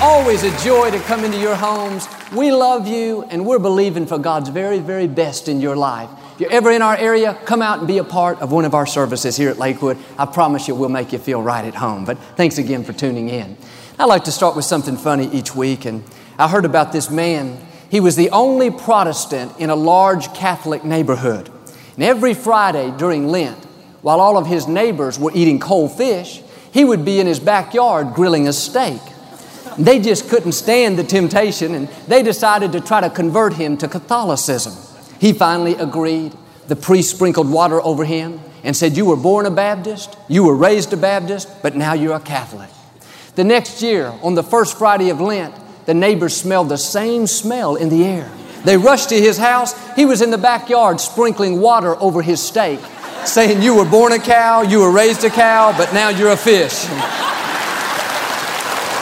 Always a joy to come into your homes. We love you and we're believing for God's very, very best in your life. If you're ever in our area, come out and be a part of one of our services here at Lakewood. I promise you we'll make you feel right at home. But thanks again for tuning in. I like to start with something funny each week, and I heard about this man. He was the only Protestant in a large Catholic neighborhood. And every Friday during Lent, while all of his neighbors were eating cold fish, he would be in his backyard grilling a steak. They just couldn't stand the temptation and they decided to try to convert him to Catholicism. He finally agreed. The priest sprinkled water over him and said, You were born a Baptist, you were raised a Baptist, but now you're a Catholic. The next year, on the first Friday of Lent, the neighbors smelled the same smell in the air. They rushed to his house. He was in the backyard sprinkling water over his steak saying you were born a cow, you were raised a cow, but now you're a fish.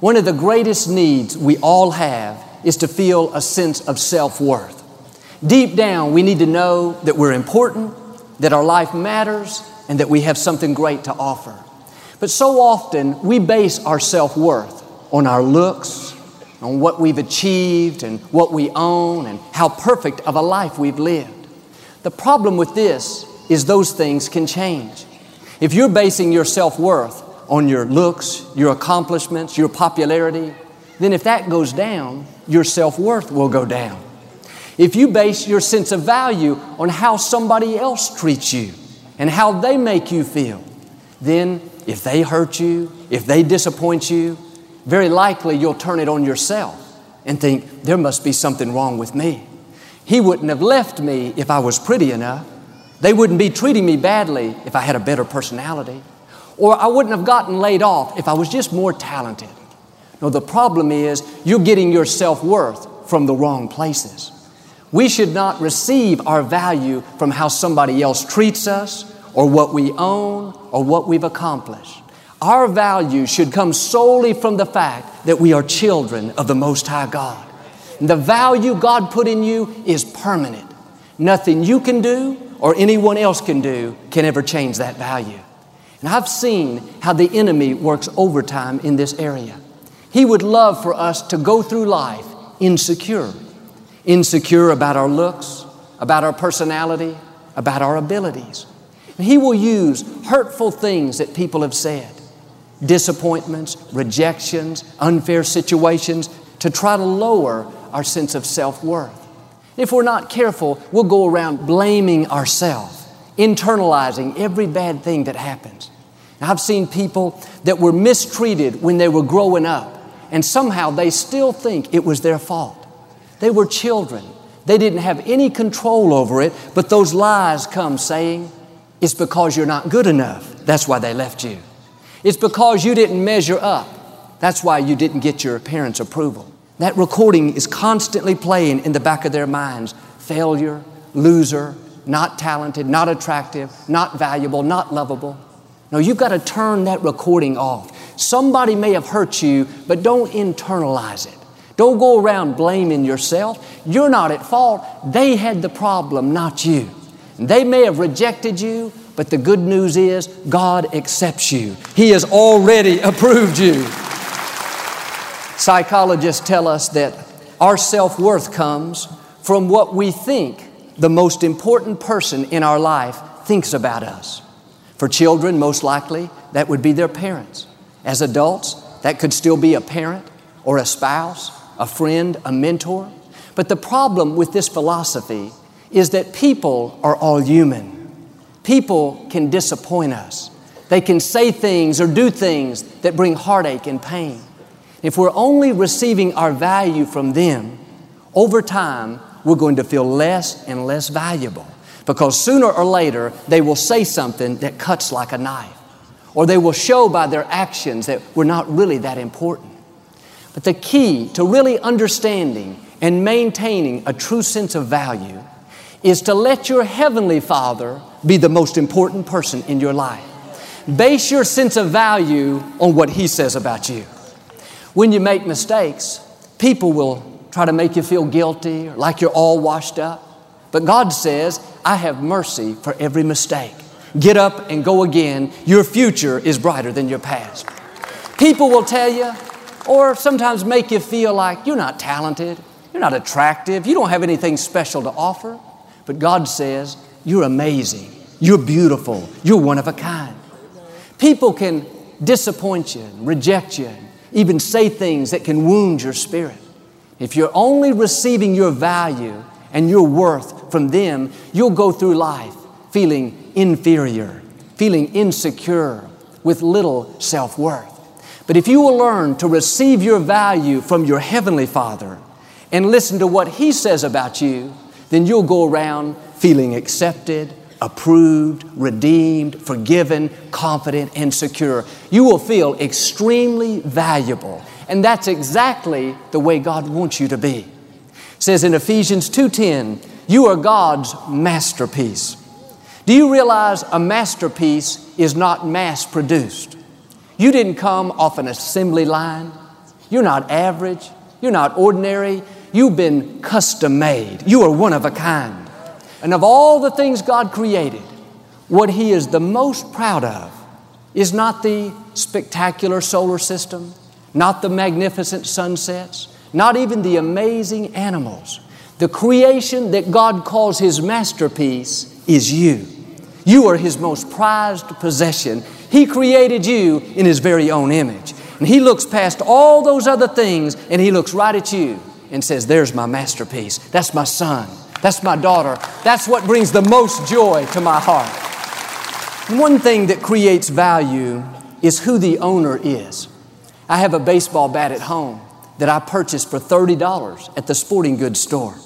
One of the greatest needs we all have is to feel a sense of self worth. Deep down, we need to know that we're important, that our life matters, and that we have something great to offer. But so often, we base our self worth on our looks, on what we've achieved, and what we own, and how perfect of a life we've lived. The problem with this is those things can change. If you're basing your self worth on your looks, your accomplishments, your popularity, then if that goes down, your self worth will go down. If you base your sense of value on how somebody else treats you and how they make you feel, then if they hurt you, if they disappoint you, very likely you'll turn it on yourself and think, there must be something wrong with me. He wouldn't have left me if I was pretty enough. They wouldn't be treating me badly if I had a better personality. Or I wouldn't have gotten laid off if I was just more talented. No, the problem is you're getting your self worth from the wrong places. We should not receive our value from how somebody else treats us or what we own or what we've accomplished. Our value should come solely from the fact that we are children of the Most High God. And the value God put in you is permanent. Nothing you can do or anyone else can do can ever change that value. And I've seen how the enemy works overtime in this area. He would love for us to go through life insecure, insecure about our looks, about our personality, about our abilities. And he will use hurtful things that people have said, disappointments, rejections, unfair situations to try to lower our sense of self worth. If we're not careful, we'll go around blaming ourselves, internalizing every bad thing that happens. I've seen people that were mistreated when they were growing up, and somehow they still think it was their fault. They were children. They didn't have any control over it, but those lies come saying, it's because you're not good enough. That's why they left you. It's because you didn't measure up. That's why you didn't get your parents' approval. That recording is constantly playing in the back of their minds failure, loser, not talented, not attractive, not valuable, not lovable. No, you've got to turn that recording off. Somebody may have hurt you, but don't internalize it. Don't go around blaming yourself. You're not at fault. They had the problem, not you. They may have rejected you, but the good news is God accepts you. He has already approved you. Psychologists tell us that our self worth comes from what we think the most important person in our life thinks about us. For children, most likely, that would be their parents. As adults, that could still be a parent or a spouse, a friend, a mentor. But the problem with this philosophy is that people are all human. People can disappoint us. They can say things or do things that bring heartache and pain. If we're only receiving our value from them, over time, we're going to feel less and less valuable because sooner or later they will say something that cuts like a knife or they will show by their actions that we're not really that important. But the key to really understanding and maintaining a true sense of value is to let your Heavenly Father be the most important person in your life. Base your sense of value on what He says about you. When you make mistakes, people will try to make you feel guilty or like you're all washed up. But God says, I have mercy for every mistake. Get up and go again. Your future is brighter than your past. People will tell you, or sometimes make you feel like you're not talented, you're not attractive, you don't have anything special to offer. But God says, You're amazing, you're beautiful, you're one of a kind. People can disappoint you, reject you, even say things that can wound your spirit. If you're only receiving your value and your worth from them, you'll go through life feeling inferior, feeling insecure, with little self worth. But if you will learn to receive your value from your Heavenly Father and listen to what He says about you, then you'll go around feeling accepted, approved, redeemed, forgiven, confident, and secure. You will feel extremely valuable. And that's exactly the way God wants you to be. It says in Ephesians 2:10, you are God's masterpiece. Do you realize a masterpiece is not mass produced? You didn't come off an assembly line. You're not average. You're not ordinary. You've been custom made. You are one of a kind. And of all the things God created, what He is the most proud of is not the spectacular solar system, not the magnificent sunsets, not even the amazing animals. The creation that God calls His masterpiece is you. You are His most prized possession. He created you in His very own image. And He looks past all those other things and He looks right at you and says, There's my masterpiece. That's my son. That's my daughter. That's what brings the most joy to my heart. One thing that creates value is who the owner is. I have a baseball bat at home that I purchased for $30 at the sporting goods store.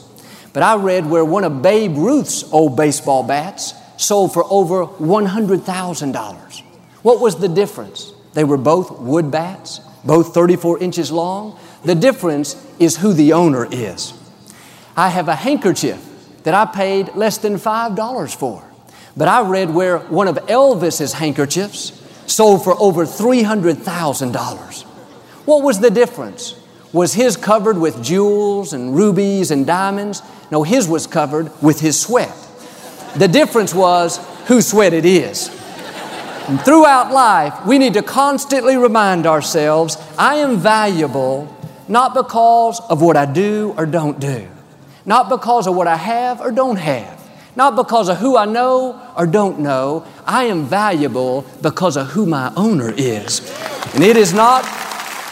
But I read where one of Babe Ruth's old baseball bats sold for over $100,000. What was the difference? They were both wood bats, both 34 inches long. The difference is who the owner is. I have a handkerchief that I paid less than $5 for. But I read where one of Elvis's handkerchiefs sold for over $300,000. What was the difference? Was his covered with jewels and rubies and diamonds? No, his was covered with his sweat. The difference was whose sweat it is. And throughout life, we need to constantly remind ourselves I am valuable not because of what I do or don't do, not because of what I have or don't have, not because of who I know or don't know. I am valuable because of who my owner is. And it is not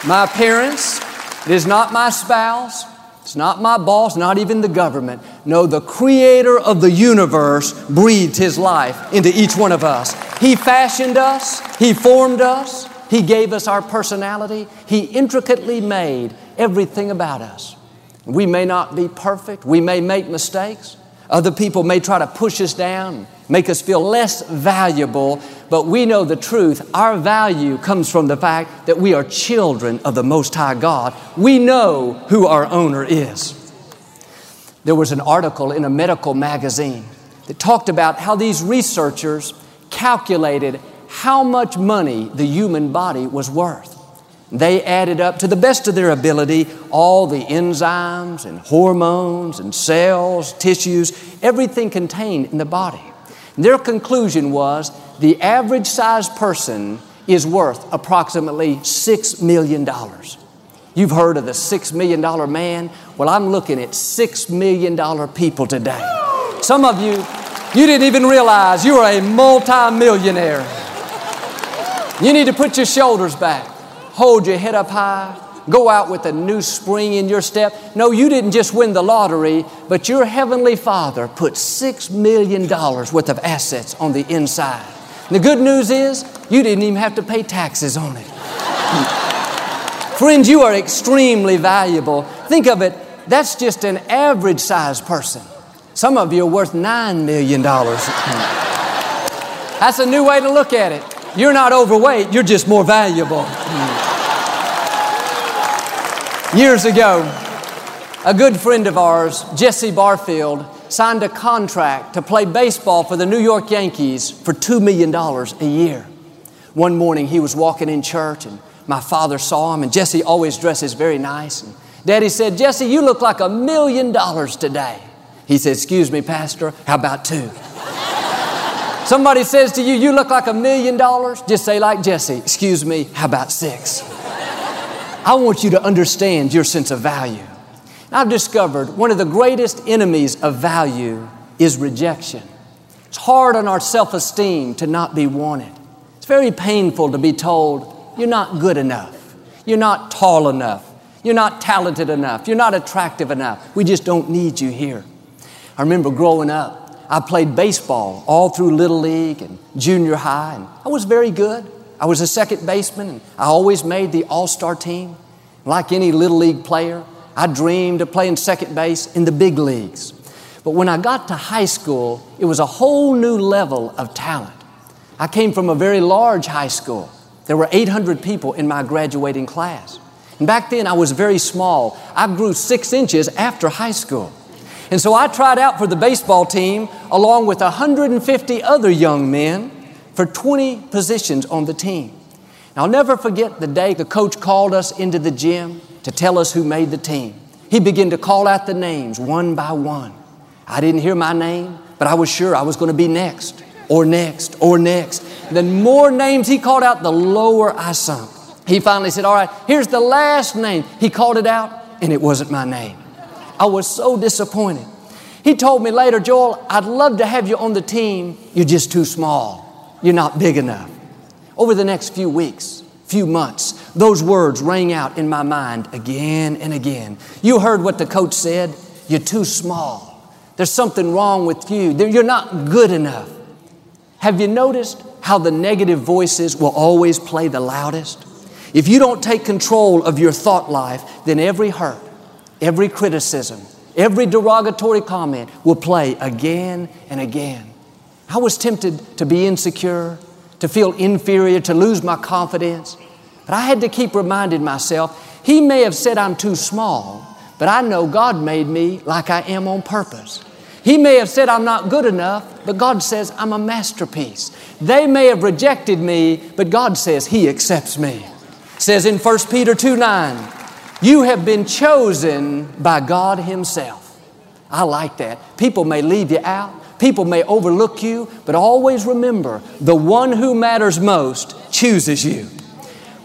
my parents, it is not my spouse, it's not my boss, not even the government. No, the creator of the universe breathed his life into each one of us. He fashioned us, he formed us, he gave us our personality, he intricately made everything about us. We may not be perfect, we may make mistakes. Other people may try to push us down, make us feel less valuable, but we know the truth. Our value comes from the fact that we are children of the Most High God. We know who our owner is. There was an article in a medical magazine that talked about how these researchers calculated how much money the human body was worth. They added up to the best of their ability all the enzymes and hormones and cells, tissues, everything contained in the body. Their conclusion was the average sized person is worth approximately $6 million. You've heard of the $6 million man? Well, I'm looking at $6 million people today. Some of you, you didn't even realize you are a multimillionaire. You need to put your shoulders back hold your head up high, go out with a new spring in your step. No, you didn't just win the lottery, but your Heavenly Father put $6 million worth of assets on the inside. And the good news is, you didn't even have to pay taxes on it. Friends, you are extremely valuable. Think of it, that's just an average sized person. Some of you are worth $9 million. That's a new way to look at it. You're not overweight, you're just more valuable. Years ago, a good friend of ours, Jesse Barfield, signed a contract to play baseball for the New York Yankees for $2 million a year. One morning he was walking in church and my father saw him, and Jesse always dresses very nice. And Daddy said, Jesse, you look like a million dollars today. He said, Excuse me, Pastor, how about two? Somebody says to you, You look like a million dollars, just say, like Jesse, Excuse me, how about six? I want you to understand your sense of value. I've discovered one of the greatest enemies of value is rejection. It's hard on our self esteem to not be wanted. It's very painful to be told, You're not good enough. You're not tall enough. You're not talented enough. You're not attractive enough. We just don't need you here. I remember growing up, I played baseball all through Little League and junior high, and I was very good. I was a second baseman, and I always made the all star team. Like any Little League player, I dreamed of playing second base in the big leagues. But when I got to high school, it was a whole new level of talent. I came from a very large high school. There were 800 people in my graduating class. And back then I was very small. I grew six inches after high school. And so I tried out for the baseball team along with 150 other young men for 20 positions on the team. And I'll never forget the day the coach called us into the gym to tell us who made the team. He began to call out the names one by one. I didn't hear my name, but I was sure I was going to be next, or next, or next. The more names he called out, the lower I sunk. He finally said, All right, here's the last name. He called it out, and it wasn't my name. I was so disappointed. He told me later, Joel, I'd love to have you on the team. You're just too small. You're not big enough. Over the next few weeks, few months, those words rang out in my mind again and again. You heard what the coach said. You're too small. There's something wrong with you. You're not good enough. Have you noticed how the negative voices will always play the loudest? If you don't take control of your thought life, then every hurt, every criticism, every derogatory comment will play again and again. I was tempted to be insecure, to feel inferior, to lose my confidence. But I had to keep reminding myself, He may have said I'm too small, but I know God made me like I am on purpose. He may have said I'm not good enough, but God says I'm a masterpiece. They may have rejected me, but God says He accepts me. It says in 1 Peter 2 9, you have been chosen by God Himself. I like that. People may leave you out, people may overlook you, but always remember the one who matters most chooses you.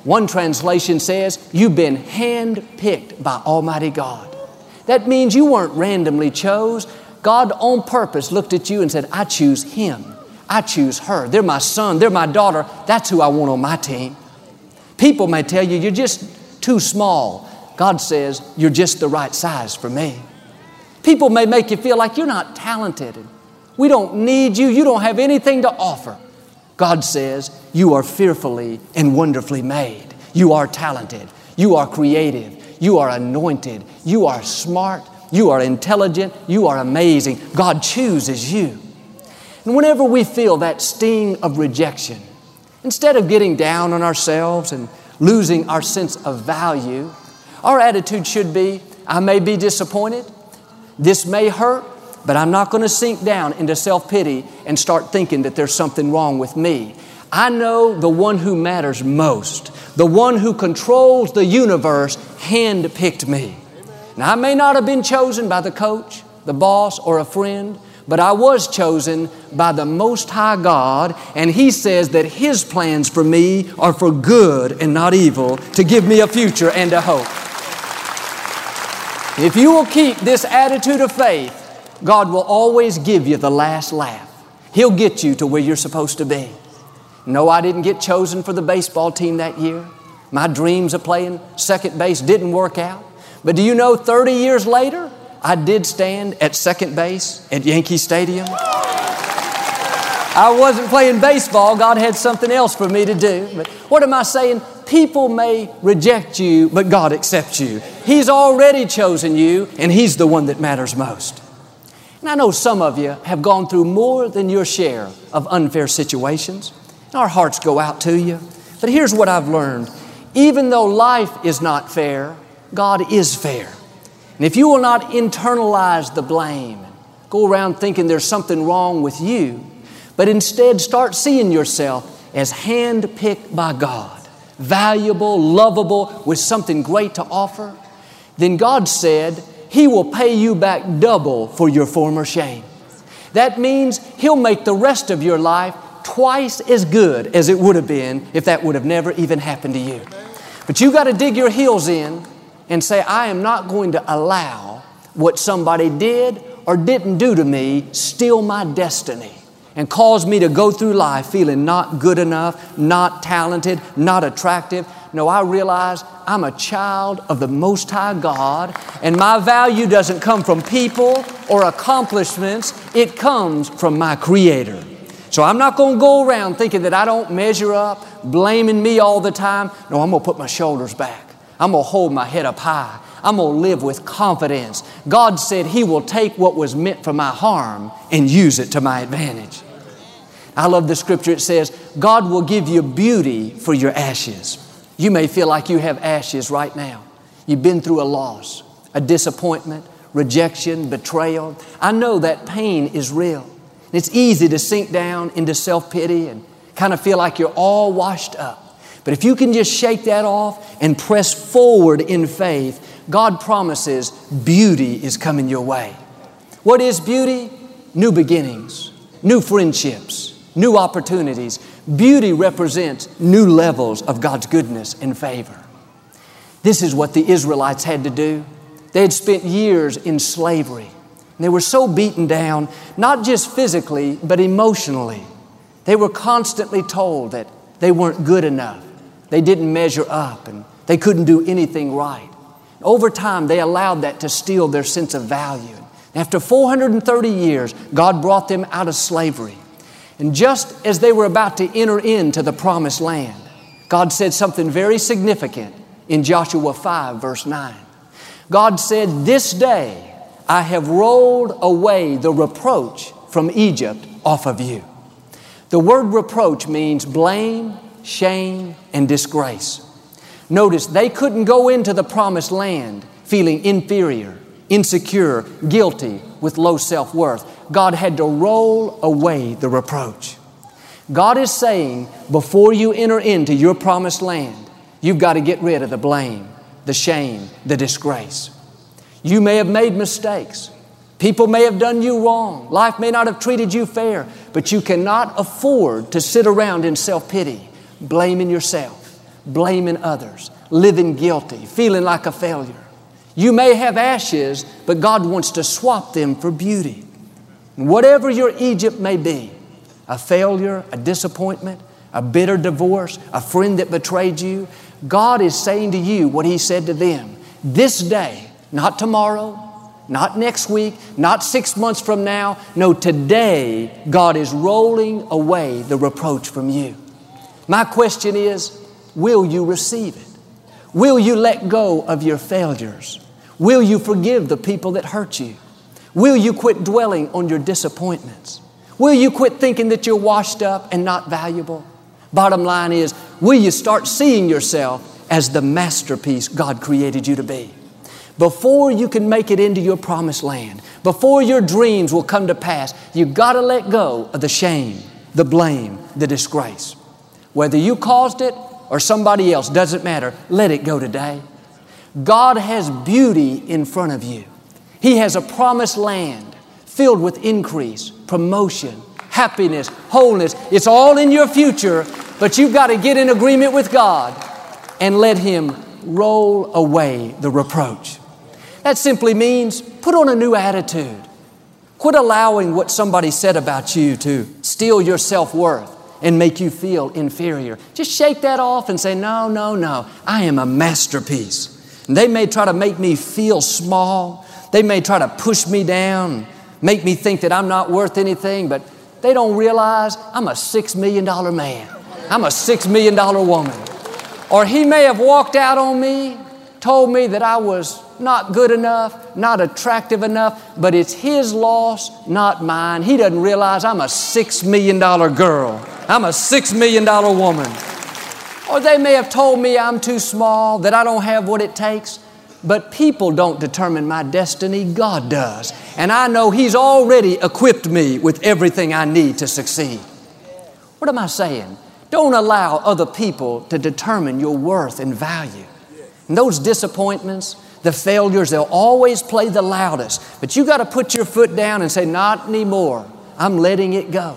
One translation says, You've been handpicked by Almighty God. That means you weren't randomly chose. God on purpose looked at you and said, I choose him. I choose her. They're my son. They're my daughter. That's who I want on my team. People may tell you, you're just too small. God says, you're just the right size for me. People may make you feel like you're not talented. We don't need you. You don't have anything to offer. God says, you are fearfully and wonderfully made. You are talented. You are creative. You are anointed. You are smart. You are intelligent. You are amazing. God chooses you. And whenever we feel that sting of rejection, instead of getting down on ourselves and losing our sense of value, our attitude should be I may be disappointed, this may hurt, but I'm not going to sink down into self pity and start thinking that there's something wrong with me. I know the one who matters most, the one who controls the universe, handpicked me. Now, I may not have been chosen by the coach, the boss, or a friend, but I was chosen by the Most High God, and He says that His plans for me are for good and not evil, to give me a future and a hope. If you will keep this attitude of faith, God will always give you the last laugh. He'll get you to where you're supposed to be. No, I didn't get chosen for the baseball team that year. My dreams of playing second base didn't work out. But do you know 30 years later, I did stand at second base at Yankee Stadium? I wasn't playing baseball. God had something else for me to do. But what am I saying? People may reject you, but God accepts you. He's already chosen you, and He's the one that matters most. And I know some of you have gone through more than your share of unfair situations. Our hearts go out to you. But here's what I've learned even though life is not fair, God is fair. And if you will not internalize the blame, and go around thinking there's something wrong with you, but instead start seeing yourself as handpicked by God, valuable, lovable, with something great to offer, then God said He will pay you back double for your former shame. That means He'll make the rest of your life twice as good as it would have been if that would have never even happened to you. But you got to dig your heels in and say, I am not going to allow what somebody did or didn't do to me steal my destiny and cause me to go through life feeling not good enough, not talented, not attractive. No, I realize I'm a child of the Most High God, and my value doesn't come from people or accomplishments, it comes from my Creator. So I'm not going to go around thinking that I don't measure up, blaming me all the time. No, I'm going to put my shoulders back. I'm going to hold my head up high. I'm going to live with confidence. God said He will take what was meant for my harm and use it to my advantage. I love the scripture. It says, God will give you beauty for your ashes. You may feel like you have ashes right now. You've been through a loss, a disappointment, rejection, betrayal. I know that pain is real. It's easy to sink down into self pity and kind of feel like you're all washed up. But if you can just shake that off and press forward in faith, God promises beauty is coming your way. What is beauty? New beginnings, new friendships, new opportunities. Beauty represents new levels of God's goodness and favor. This is what the Israelites had to do. They had spent years in slavery. They were so beaten down, not just physically, but emotionally. They were constantly told that they weren't good enough, they didn't measure up, and they couldn't do anything right. Over time, they allowed that to steal their sense of value. After 430 years, God brought them out of slavery. And just as they were about to enter into the promised land, God said something very significant in Joshua 5, verse 9. God said, This day I have rolled away the reproach from Egypt off of you. The word reproach means blame, shame, and disgrace. Notice they couldn't go into the promised land feeling inferior, insecure, guilty, with low self worth. God had to roll away the reproach. God is saying, before you enter into your promised land, you've got to get rid of the blame, the shame, the disgrace. You may have made mistakes. People may have done you wrong. Life may not have treated you fair, but you cannot afford to sit around in self pity, blaming yourself, blaming others, living guilty, feeling like a failure. You may have ashes, but God wants to swap them for beauty. Whatever your Egypt may be a failure, a disappointment, a bitter divorce, a friend that betrayed you God is saying to you what He said to them. This day, not tomorrow, not next week, not six months from now. No, today, God is rolling away the reproach from you. My question is will you receive it? Will you let go of your failures? Will you forgive the people that hurt you? Will you quit dwelling on your disappointments? Will you quit thinking that you're washed up and not valuable? Bottom line is, will you start seeing yourself as the masterpiece God created you to be? Before you can make it into your promised land, before your dreams will come to pass, you've got to let go of the shame, the blame, the disgrace. Whether you caused it or somebody else, doesn't matter. Let it go today. God has beauty in front of you. He has a promised land filled with increase, promotion, happiness, wholeness. It's all in your future, but you've got to get in agreement with God and let Him roll away the reproach. That simply means put on a new attitude. Quit allowing what somebody said about you to steal your self worth and make you feel inferior. Just shake that off and say, No, no, no, I am a masterpiece. And they may try to make me feel small, they may try to push me down, make me think that I'm not worth anything, but they don't realize I'm a six million dollar man. I'm a six million dollar woman. Or he may have walked out on me, told me that I was not good enough, not attractive enough, but it's his loss, not mine. He doesn't realize I'm a six million dollar girl. I'm a six million dollar woman. Or they may have told me I'm too small, that I don't have what it takes. But people don't determine my destiny, God does. And I know He's already equipped me with everything I need to succeed. What am I saying? Don't allow other people to determine your worth and value. And those disappointments, the failures, they'll always play the loudest. But you got to put your foot down and say, Not anymore. I'm letting it go.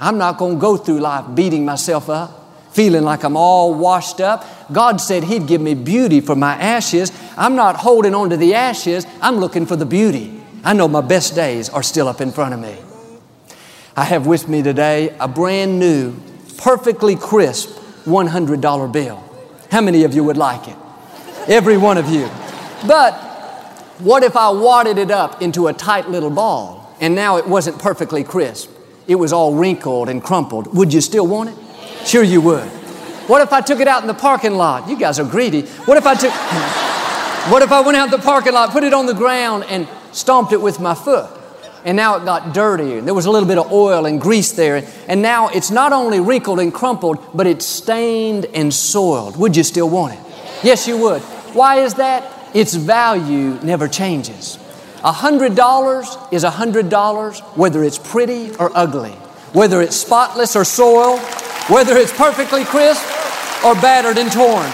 I'm not going to go through life beating myself up, feeling like I'm all washed up. God said He'd give me beauty for my ashes. I'm not holding on to the ashes, I'm looking for the beauty. I know my best days are still up in front of me. I have with me today a brand new, perfectly crisp $100 bill. How many of you would like it? Every one of you. But what if I wadded it up into a tight little ball and now it wasn't perfectly crisp? It was all wrinkled and crumpled. Would you still want it? Sure, you would. What if I took it out in the parking lot? You guys are greedy. What if I took. what if I went out the parking lot, put it on the ground, and stomped it with my foot? And now it got dirty, and there was a little bit of oil and grease there. And now it's not only wrinkled and crumpled, but it's stained and soiled. Would you still want it? Yes, you would. Why is that? its value never changes. A hundred dollars is a hundred dollars, whether it's pretty or ugly, whether it's spotless or soiled, whether it's perfectly crisp or battered and torn.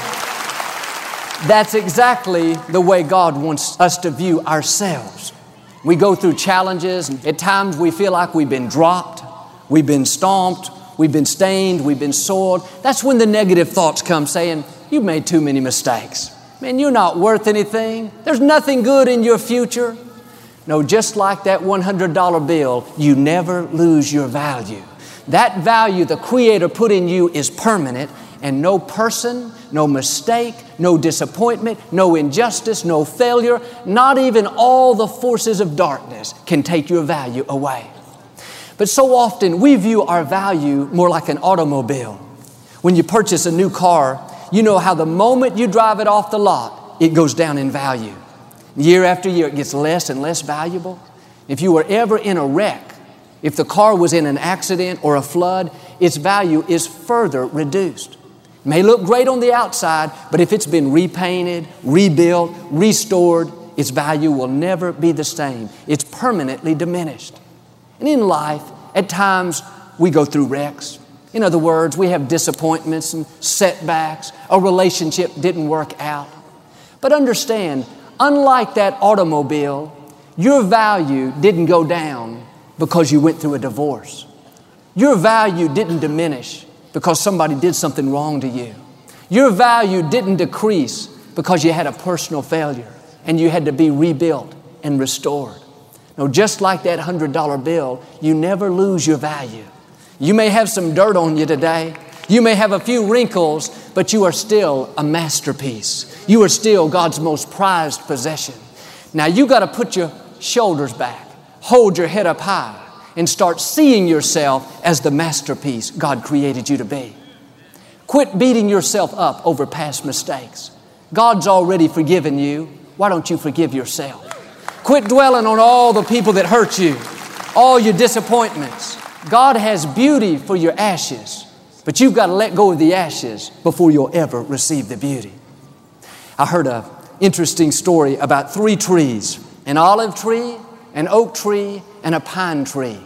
That's exactly the way God wants us to view ourselves. We go through challenges, and at times we feel like we've been dropped, we've been stomped, we've been stained, we've been soiled. That's when the negative thoughts come saying, You've made too many mistakes. Man, you're not worth anything. There's nothing good in your future. No, just like that $100 bill, you never lose your value. That value the Creator put in you is permanent, and no person, no mistake, no disappointment, no injustice, no failure, not even all the forces of darkness can take your value away. But so often we view our value more like an automobile. When you purchase a new car, you know how the moment you drive it off the lot, it goes down in value. Year after year, it gets less and less valuable. If you were ever in a wreck, if the car was in an accident or a flood, its value is further reduced. It may look great on the outside, but if it's been repainted, rebuilt, restored, its value will never be the same. It's permanently diminished. And in life, at times we go through wrecks. In other words, we have disappointments and setbacks. A relationship didn't work out. But understand, unlike that automobile, your value didn't go down because you went through a divorce. Your value didn't diminish because somebody did something wrong to you. Your value didn't decrease because you had a personal failure and you had to be rebuilt and restored. No, just like that $100 bill, you never lose your value. You may have some dirt on you today. You may have a few wrinkles, but you are still a masterpiece. You are still God's most prized possession. Now you got to put your shoulders back, hold your head up high, and start seeing yourself as the masterpiece God created you to be. Quit beating yourself up over past mistakes. God's already forgiven you. Why don't you forgive yourself? Quit dwelling on all the people that hurt you, all your disappointments. God has beauty for your ashes, but you've got to let go of the ashes before you'll ever receive the beauty. I heard an interesting story about three trees an olive tree, an oak tree, and a pine tree.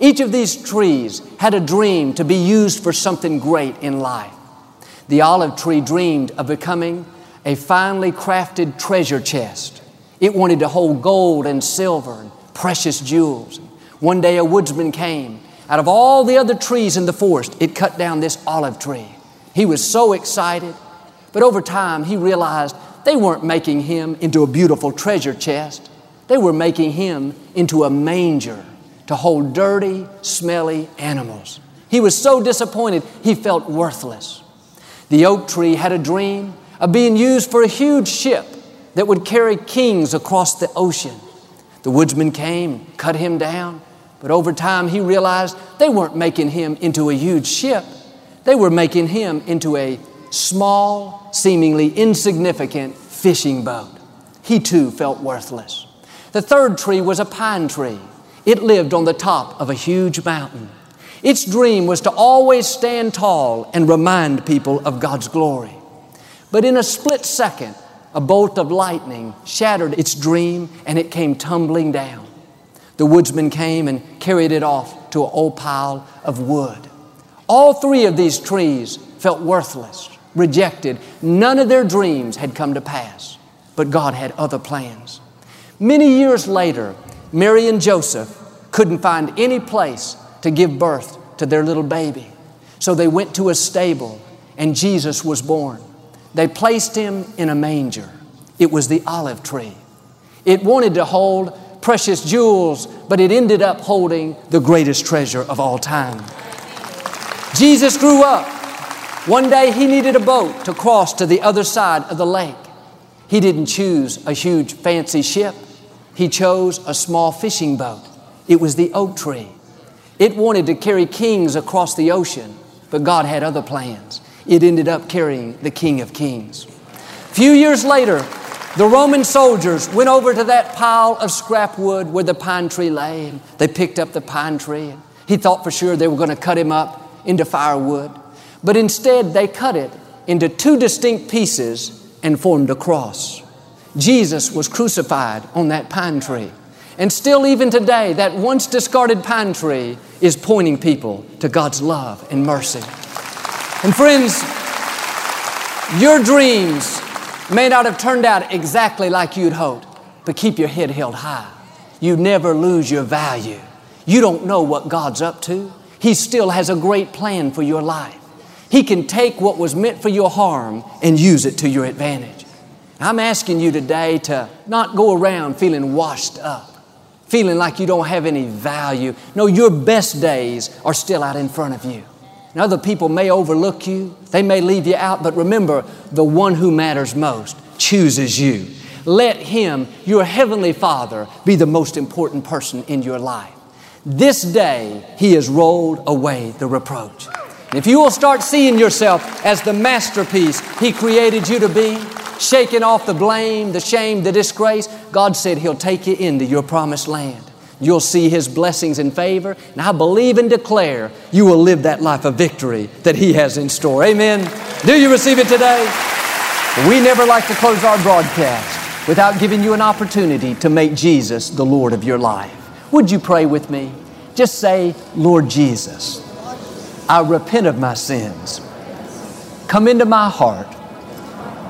Each of these trees had a dream to be used for something great in life. The olive tree dreamed of becoming a finely crafted treasure chest. It wanted to hold gold and silver and precious jewels. One day a woodsman came out of all the other trees in the forest, it cut down this olive tree. He was so excited, but over time he realized they weren't making him into a beautiful treasure chest. They were making him into a manger to hold dirty, smelly animals. He was so disappointed, he felt worthless. The oak tree had a dream of being used for a huge ship that would carry kings across the ocean. The woodsman came, cut him down, but over time he realized they weren't making him into a huge ship. They were making him into a small, seemingly insignificant fishing boat. He too felt worthless. The third tree was a pine tree. It lived on the top of a huge mountain. Its dream was to always stand tall and remind people of God's glory. But in a split second, a bolt of lightning shattered its dream and it came tumbling down. The woodsman came and carried it off to an old pile of wood. All three of these trees felt worthless, rejected. None of their dreams had come to pass, but God had other plans. Many years later, Mary and Joseph couldn't find any place to give birth to their little baby. So they went to a stable and Jesus was born. They placed him in a manger. It was the olive tree. It wanted to hold precious jewels, but it ended up holding the greatest treasure of all time. Jesus grew up. One day he needed a boat to cross to the other side of the lake. He didn't choose a huge fancy ship. He chose a small fishing boat. It was the oak tree. It wanted to carry kings across the ocean, but God had other plans. It ended up carrying the King of Kings. A few years later, the Roman soldiers went over to that pile of scrap wood where the pine tree lay, and they picked up the pine tree. He thought for sure they were going to cut him up into firewood, but instead they cut it into two distinct pieces and formed a cross. Jesus was crucified on that pine tree. And still, even today, that once discarded pine tree is pointing people to God's love and mercy. And friends, your dreams may not have turned out exactly like you'd hoped, but keep your head held high. You never lose your value. You don't know what God's up to. He still has a great plan for your life. He can take what was meant for your harm and use it to your advantage. I'm asking you today to not go around feeling washed up, feeling like you don't have any value. No, your best days are still out in front of you. And other people may overlook you, they may leave you out, but remember, the one who matters most chooses you. Let Him, your Heavenly Father, be the most important person in your life. This day, He has rolled away the reproach. If you will start seeing yourself as the masterpiece He created you to be, shaking off the blame, the shame, the disgrace, God said He'll take you into your promised land. You'll see His blessings and favor, and I believe and declare you will live that life of victory that He has in store. Amen. Do you receive it today? We never like to close our broadcast without giving you an opportunity to make Jesus the Lord of your life. Would you pray with me? Just say, Lord Jesus, I repent of my sins. Come into my heart.